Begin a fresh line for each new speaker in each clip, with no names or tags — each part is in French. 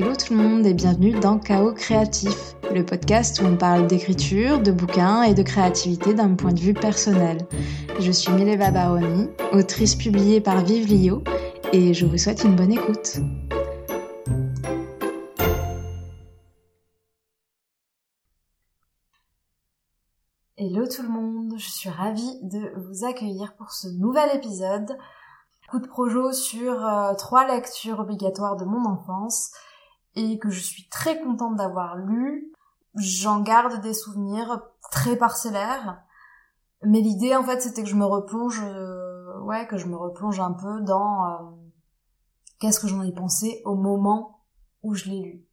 Hello tout le monde et bienvenue dans Chaos Créatif, le podcast où on parle d'écriture, de bouquins et de créativité d'un point de vue personnel. Je suis Mileva Baroni, autrice publiée par Vive Lio et je vous souhaite une bonne écoute. Hello tout le monde, je suis ravie de vous accueillir pour ce nouvel épisode. Coup de projo sur euh, trois lectures obligatoires de mon enfance et que je suis très contente d'avoir lu. J'en garde des souvenirs très parcellaires, mais l'idée en fait c'était que je me replonge, euh, ouais, que je me replonge un peu dans euh, qu'est-ce que j'en ai pensé au moment où je l'ai lu.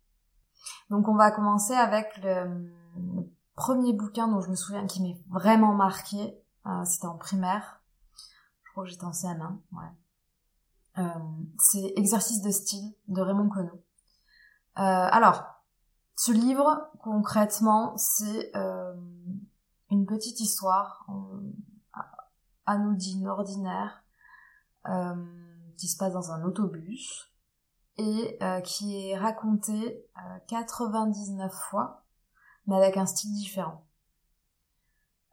Donc on va commencer avec le, premier bouquin dont je me souviens qui m'est vraiment marqué. Euh, c'était en primaire. Je crois que j'étais en CM1, ouais. c'est Exercice de style de Raymond Queneau. Euh, alors, ce livre, concrètement, c'est euh, une petite histoire euh, anodine, ordinaire, qui se passe dans un autobus et qui est racontée 99 fois, mais avec un style différent.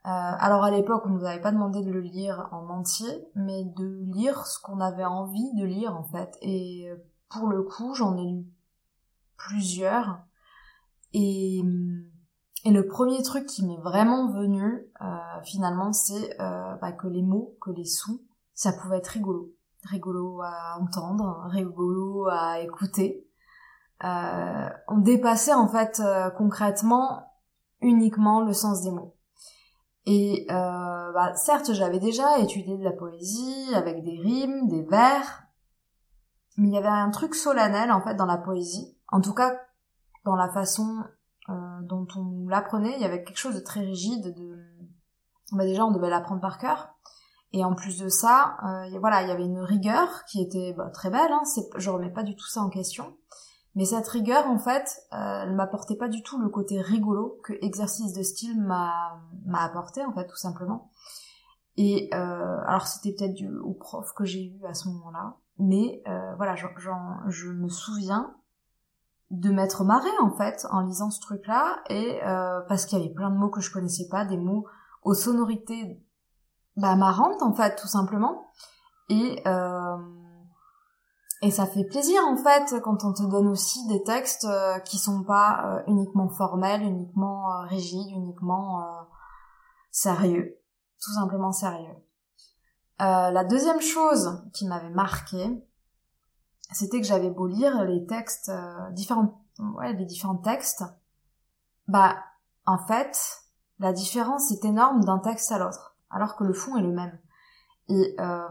alors à l'époque, on nous avait pas demandé de le lire en entier, mais de lire ce qu'on avait envie de lire en fait. Et pour le coup, j'en ai lu plusieurs. Et, et le premier truc qui m'est vraiment venu, euh, finalement, c'est euh, bah, que les mots, que les sons, ça pouvait être rigolo. Rigolo à entendre, rigolo à écouter. Euh, on dépassait en fait concrètement uniquement le sens des mots. Et bah, certes, j'avais déjà étudié de la poésie avec des rimes, des vers, mais il y avait un truc solennel en fait dans la poésie en tout cas, dans la façon euh, dont on l'apprenait, il y avait quelque chose de très rigide. De, bah déjà, on devait l'apprendre par cœur. Et en plus de ça, euh, voilà, il y avait une rigueur qui était bah, très belle. Hein, je remets pas du tout ça en question. Mais cette rigueur, en fait, euh, elle m'apportait pas du tout le côté rigolo que exercice de style m'a apporté, en fait, tout simplement. Et euh, alors c'était peut-être dû au prof que j'ai eu à ce moment-là, mais euh, voilà, je me souviens de m'être marrée en fait en lisant ce truc-là. Et euh, parce qu'il y avait plein de mots que je connaissais pas, des mots aux sonorités bah, marrantes en fait tout simplement. Et euh, et ça fait plaisir en fait quand on te donne aussi des textes euh, qui sont pas euh, uniquement formels, uniquement rigides, uniquement sérieux, tout simplement sérieux. la deuxième chose qui m'avait marqué, c'était que j'avais beau lire les textes, euh, différents, ouais, les différents textes, bah, en fait, la différence est énorme d'un texte à l'autre, alors que le fond est le même. Et euh,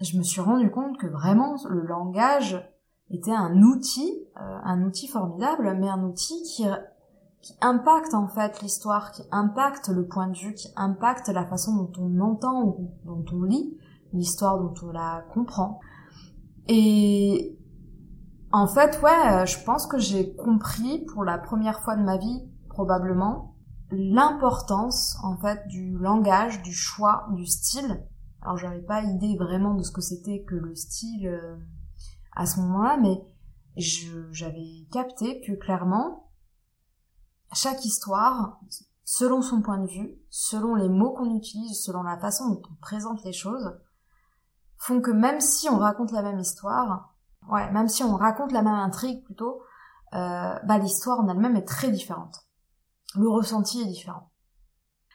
je me suis rendu compte que vraiment le langage était un outil, euh, un outil formidable, mais un outil qui, qui impacte en fait l'histoire, qui impacte le point de vue, qui impacte la façon dont on entend ou dont on lit l'histoire, dont on la comprend. Et en fait, ouais, euh, je pense que j'ai compris pour la première fois de ma vie, probablement, l'importance, en fait, du langage, du choix, du style. Alors, j'avais pas idée vraiment de ce que c'était que le style euh, à ce moment-là, mais j'avais capté que clairement, chaque histoire, selon son point de vue, selon les mots qu'on utilise, selon la façon dont on présente les choses, font que même si on raconte la même histoire, ouais, même si on raconte la même intrigue plutôt, euh, bah l'histoire en elle-même est très différente. Le ressenti est différent.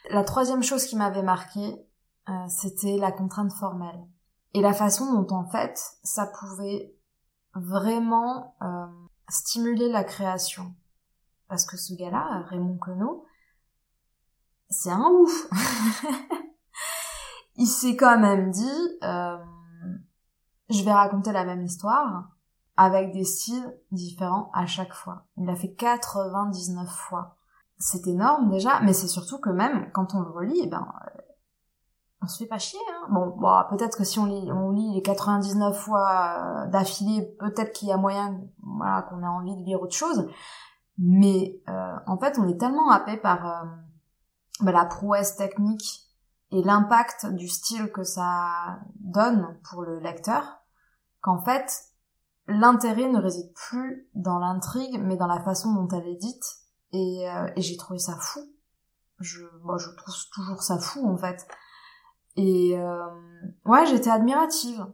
La troisième chose qui m'avait marqué, euh, c'était la contrainte formelle et la façon dont en fait ça pouvait vraiment euh, stimuler la création. Parce que ce gars-là, Raymond Queneau, c'est un ouf. il s'est quand même dit, je vais raconter la même histoire avec des styles différents à chaque fois. Il l'a fait 99 fois. C'est énorme déjà, mais c'est surtout que même quand on le relit, eh ben, euh, on se fait pas chier. Hein. Bon, peut-être que si on lit, on lit les 99 fois euh, d'affilée, peut-être qu'il y a moyen, voilà, qu'on a envie de lire autre chose. Mais euh, en fait, on est tellement happé par bah, la prouesse technique et l'impact du style que ça donne pour le lecteur, qu'en fait, l'intérêt ne réside plus dans l'intrigue, mais dans la façon dont elle est dite. Et, euh, et j'ai trouvé ça fou. Je, moi, je trouve toujours ça fou, en fait. Et euh, ouais, j'étais admirative.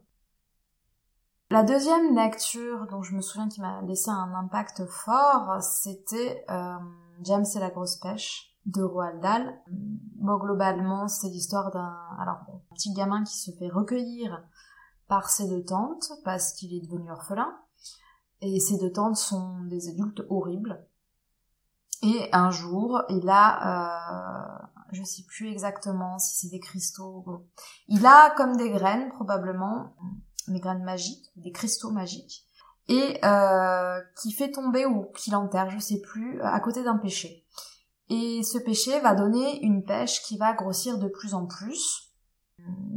La deuxième lecture dont je me souviens qui m'a laissé un impact fort, c'était euh, James et la grosse pêche de Roald Dahl. Bon, globalement, c'est l'histoire d'un petit gamin qui se fait recueillir par ses deux tantes parce qu'il est devenu orphelin. Et ses deux tantes sont des adultes horribles. Et un jour, il a, euh, je sais plus exactement si c'est des cristaux. Il a comme des graines probablement, des graines magiques, des cristaux magiques, et euh, qui fait tomber ou qui l'enterre, je sais plus, à côté d'un péché. Et ce péché va donner une pêche qui va grossir de plus en plus.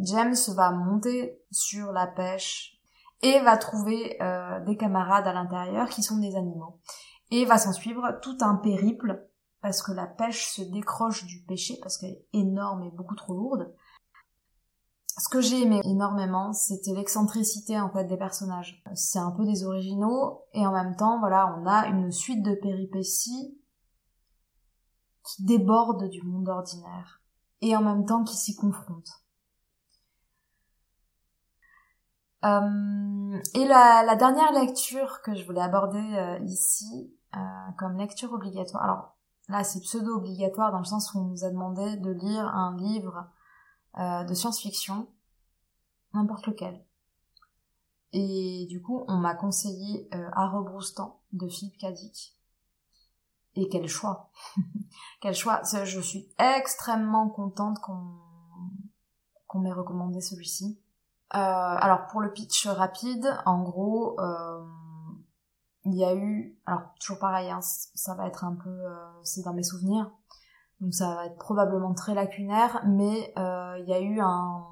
James va monter sur la pêche et va trouver euh, des camarades à l'intérieur qui sont des animaux. Et va s'en suivre tout un périple parce que la pêche se décroche du péché parce qu'elle est énorme et beaucoup trop lourde. Ce que j'ai aimé énormément, c'était l'excentricité en fait des personnages. C'est un peu des originaux et en même temps, voilà, on a une suite de péripéties qui débordent du monde ordinaire et en même temps qui s'y confrontent. Euh, et la, dernière lecture que je voulais aborder euh, ici euh, comme lecture obligatoire, alors là c'est pseudo obligatoire dans le sens où on nous a demandé de lire un livre de science-fiction, n'importe lequel. Et du coup, on m'a conseillé À rebroustant de Philippe Cadic. Et quel choix Quel choix Je suis extrêmement contente qu'on m'ait recommandé celui-ci. Euh, alors pour le pitch rapide, en gros, euh, il y a eu, alors toujours pareil, hein, ça va être un peu, euh, c'est dans mes souvenirs, donc ça va être probablement très lacunaire, mais il y a eu un,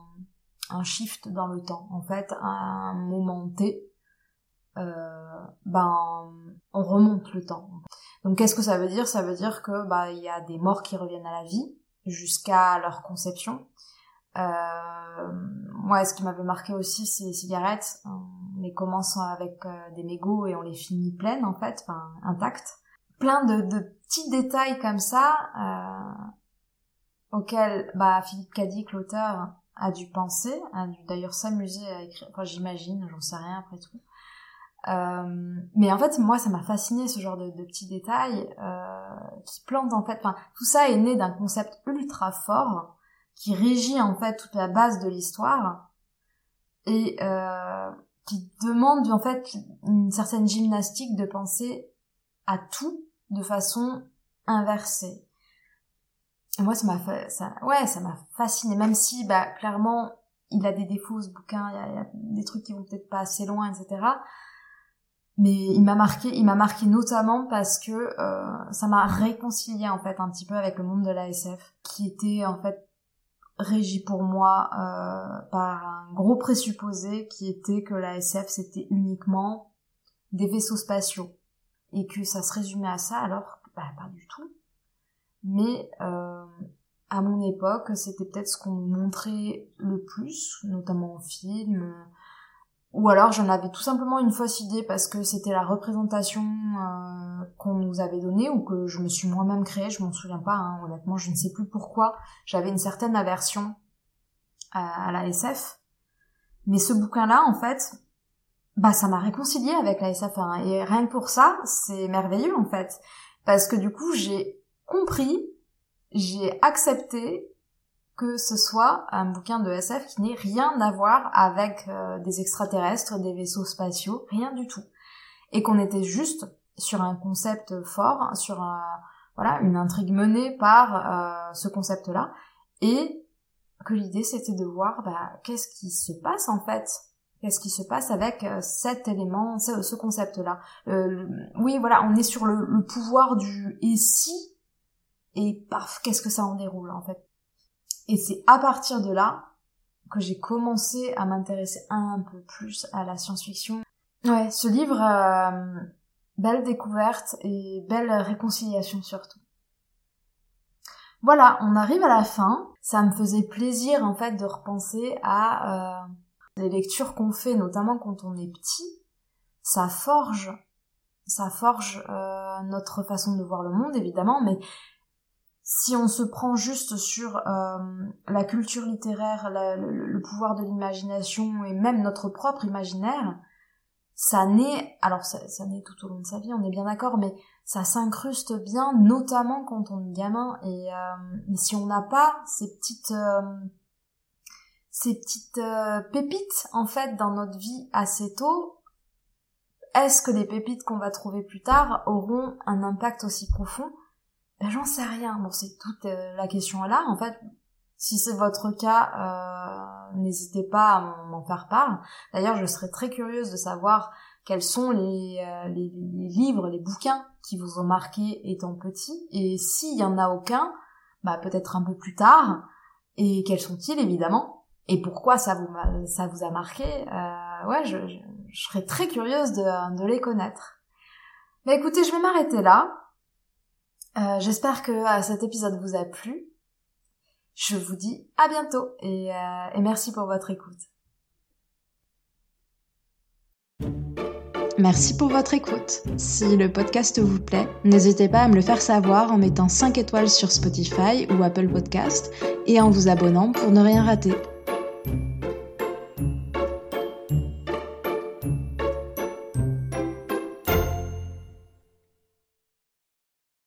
shift dans le temps. En fait, un moment T, ben on remonte le temps. Donc qu'est-ce que ça veut dire? Ça veut dire que bah il y a des morts qui reviennent à la vie jusqu'à leur conception euh, moi, ce qui m'avait marqué aussi, c'est les cigarettes. On les commence avec euh, des mégots et on les finit pleines, en fait, enfin, intactes. Plein de, de, petits détails comme ça, euh, auxquels bah, Philippe Cadic, l'auteur, a dû penser, a dû d'ailleurs s'amuser à écrire. Enfin, j'imagine, j'en sais rien après tout. Euh, mais en fait, moi, ça m'a fasciné ce genre de, de petits détails euh, qui plantent en fait. Enfin, tout ça est né d'un concept ultra fort qui régit en fait toute la base de l'histoire et euh, qui demande en fait une certaine gymnastique de penser à tout de façon inversée. Et moi, ça m'a ça, ouais, ça m'a fasciné, même si, bah, clairement, il a des défauts ce bouquin, il y a, y a des trucs qui vont peut-être pas assez loin, etc. Mais il m'a marqué, il m'a marqué notamment parce que euh, ça m'a réconcilié en fait un petit peu avec le monde de la SF, qui était en fait régi pour moi euh, par un gros présupposé qui était que la SF c'était uniquement des vaisseaux spatiaux. Et que ça se résumait à ça alors bah, pas du tout. Mais euh, à mon époque c'était peut-être ce qu'on montrait le plus notamment en film ou alors j'en avais tout simplement une fausse idée parce que c'était la représentation euh, qu'on nous avait donnée ou que je me suis moi-même créée, je m'en souviens pas, hein, honnêtement, je ne sais plus pourquoi. J'avais une certaine aversion à, la SF. Mais ce bouquin-là, en fait, bah ça m'a réconcilié avec la SF. Et rien que pour ça, c'est merveilleux en fait. Parce que du coup, j'ai compris, j'ai accepté que ce soit un bouquin de SF qui n'ait rien à voir avec euh, des extraterrestres, des vaisseaux spatiaux, rien du tout. Et qu'on était juste sur un concept fort, sur voilà, une intrigue menée par euh, ce concept-là, et que l'idée c'était de voir bah, qu'est-ce qui se passe en fait, qu'est-ce qui se passe avec euh, cet élément, ce, concept-là? oui, voilà, on est sur le, le pouvoir du et si, et paf, qu'est-ce que ça en déroule en fait? Et c'est à partir de là que j'ai commencé à m'intéresser un peu plus à la science-fiction. Ouais, ce livre, euh, belle découverte et belle réconciliation surtout. Voilà, on arrive à la fin. Ça me faisait plaisir en fait de repenser à euh, les lectures qu'on fait, notamment quand on est petit. ça forge, ça forge euh, notre façon de voir le monde évidemment, mais si on se prend juste sur euh, la culture littéraire, le, pouvoir de l'imagination et même notre propre imaginaire, ça naît, alors ça, naît tout au long de sa vie, on est bien d'accord, mais ça s'incruste bien, notamment quand on est gamin. Et euh, si on n'a pas ces petites euh, ces petites euh, pépites en fait dans notre vie assez tôt, est-ce que les pépites qu'on va trouver plus tard auront un impact aussi profond ben, j'en sais rien. Bon, c'est toute euh, la question là. En fait, si c'est votre cas, euh, n'hésitez pas à m'en faire part. D'ailleurs, je serais très curieuse de savoir quels sont les, euh, les, livres, les bouquins qui vous ont marqué étant petit. Et s'il y en a aucun, bah peut-être un peu plus tard. Et quels sont-ils, évidemment? Et pourquoi ça vous, ça vous a marqué? Euh, Ouais, je, serais très curieuse de, de les connaître. Mais écoutez, je vais m'arrêter là. Euh, j'espère que euh, cet épisode vous a plu. Je vous dis à bientôt et, euh, et merci pour votre écoute.
Merci pour votre écoute. Si le podcast vous plaît, n'hésitez pas à me le faire savoir en mettant 5 étoiles sur Spotify ou Apple Podcast et en vous abonnant pour ne rien rater.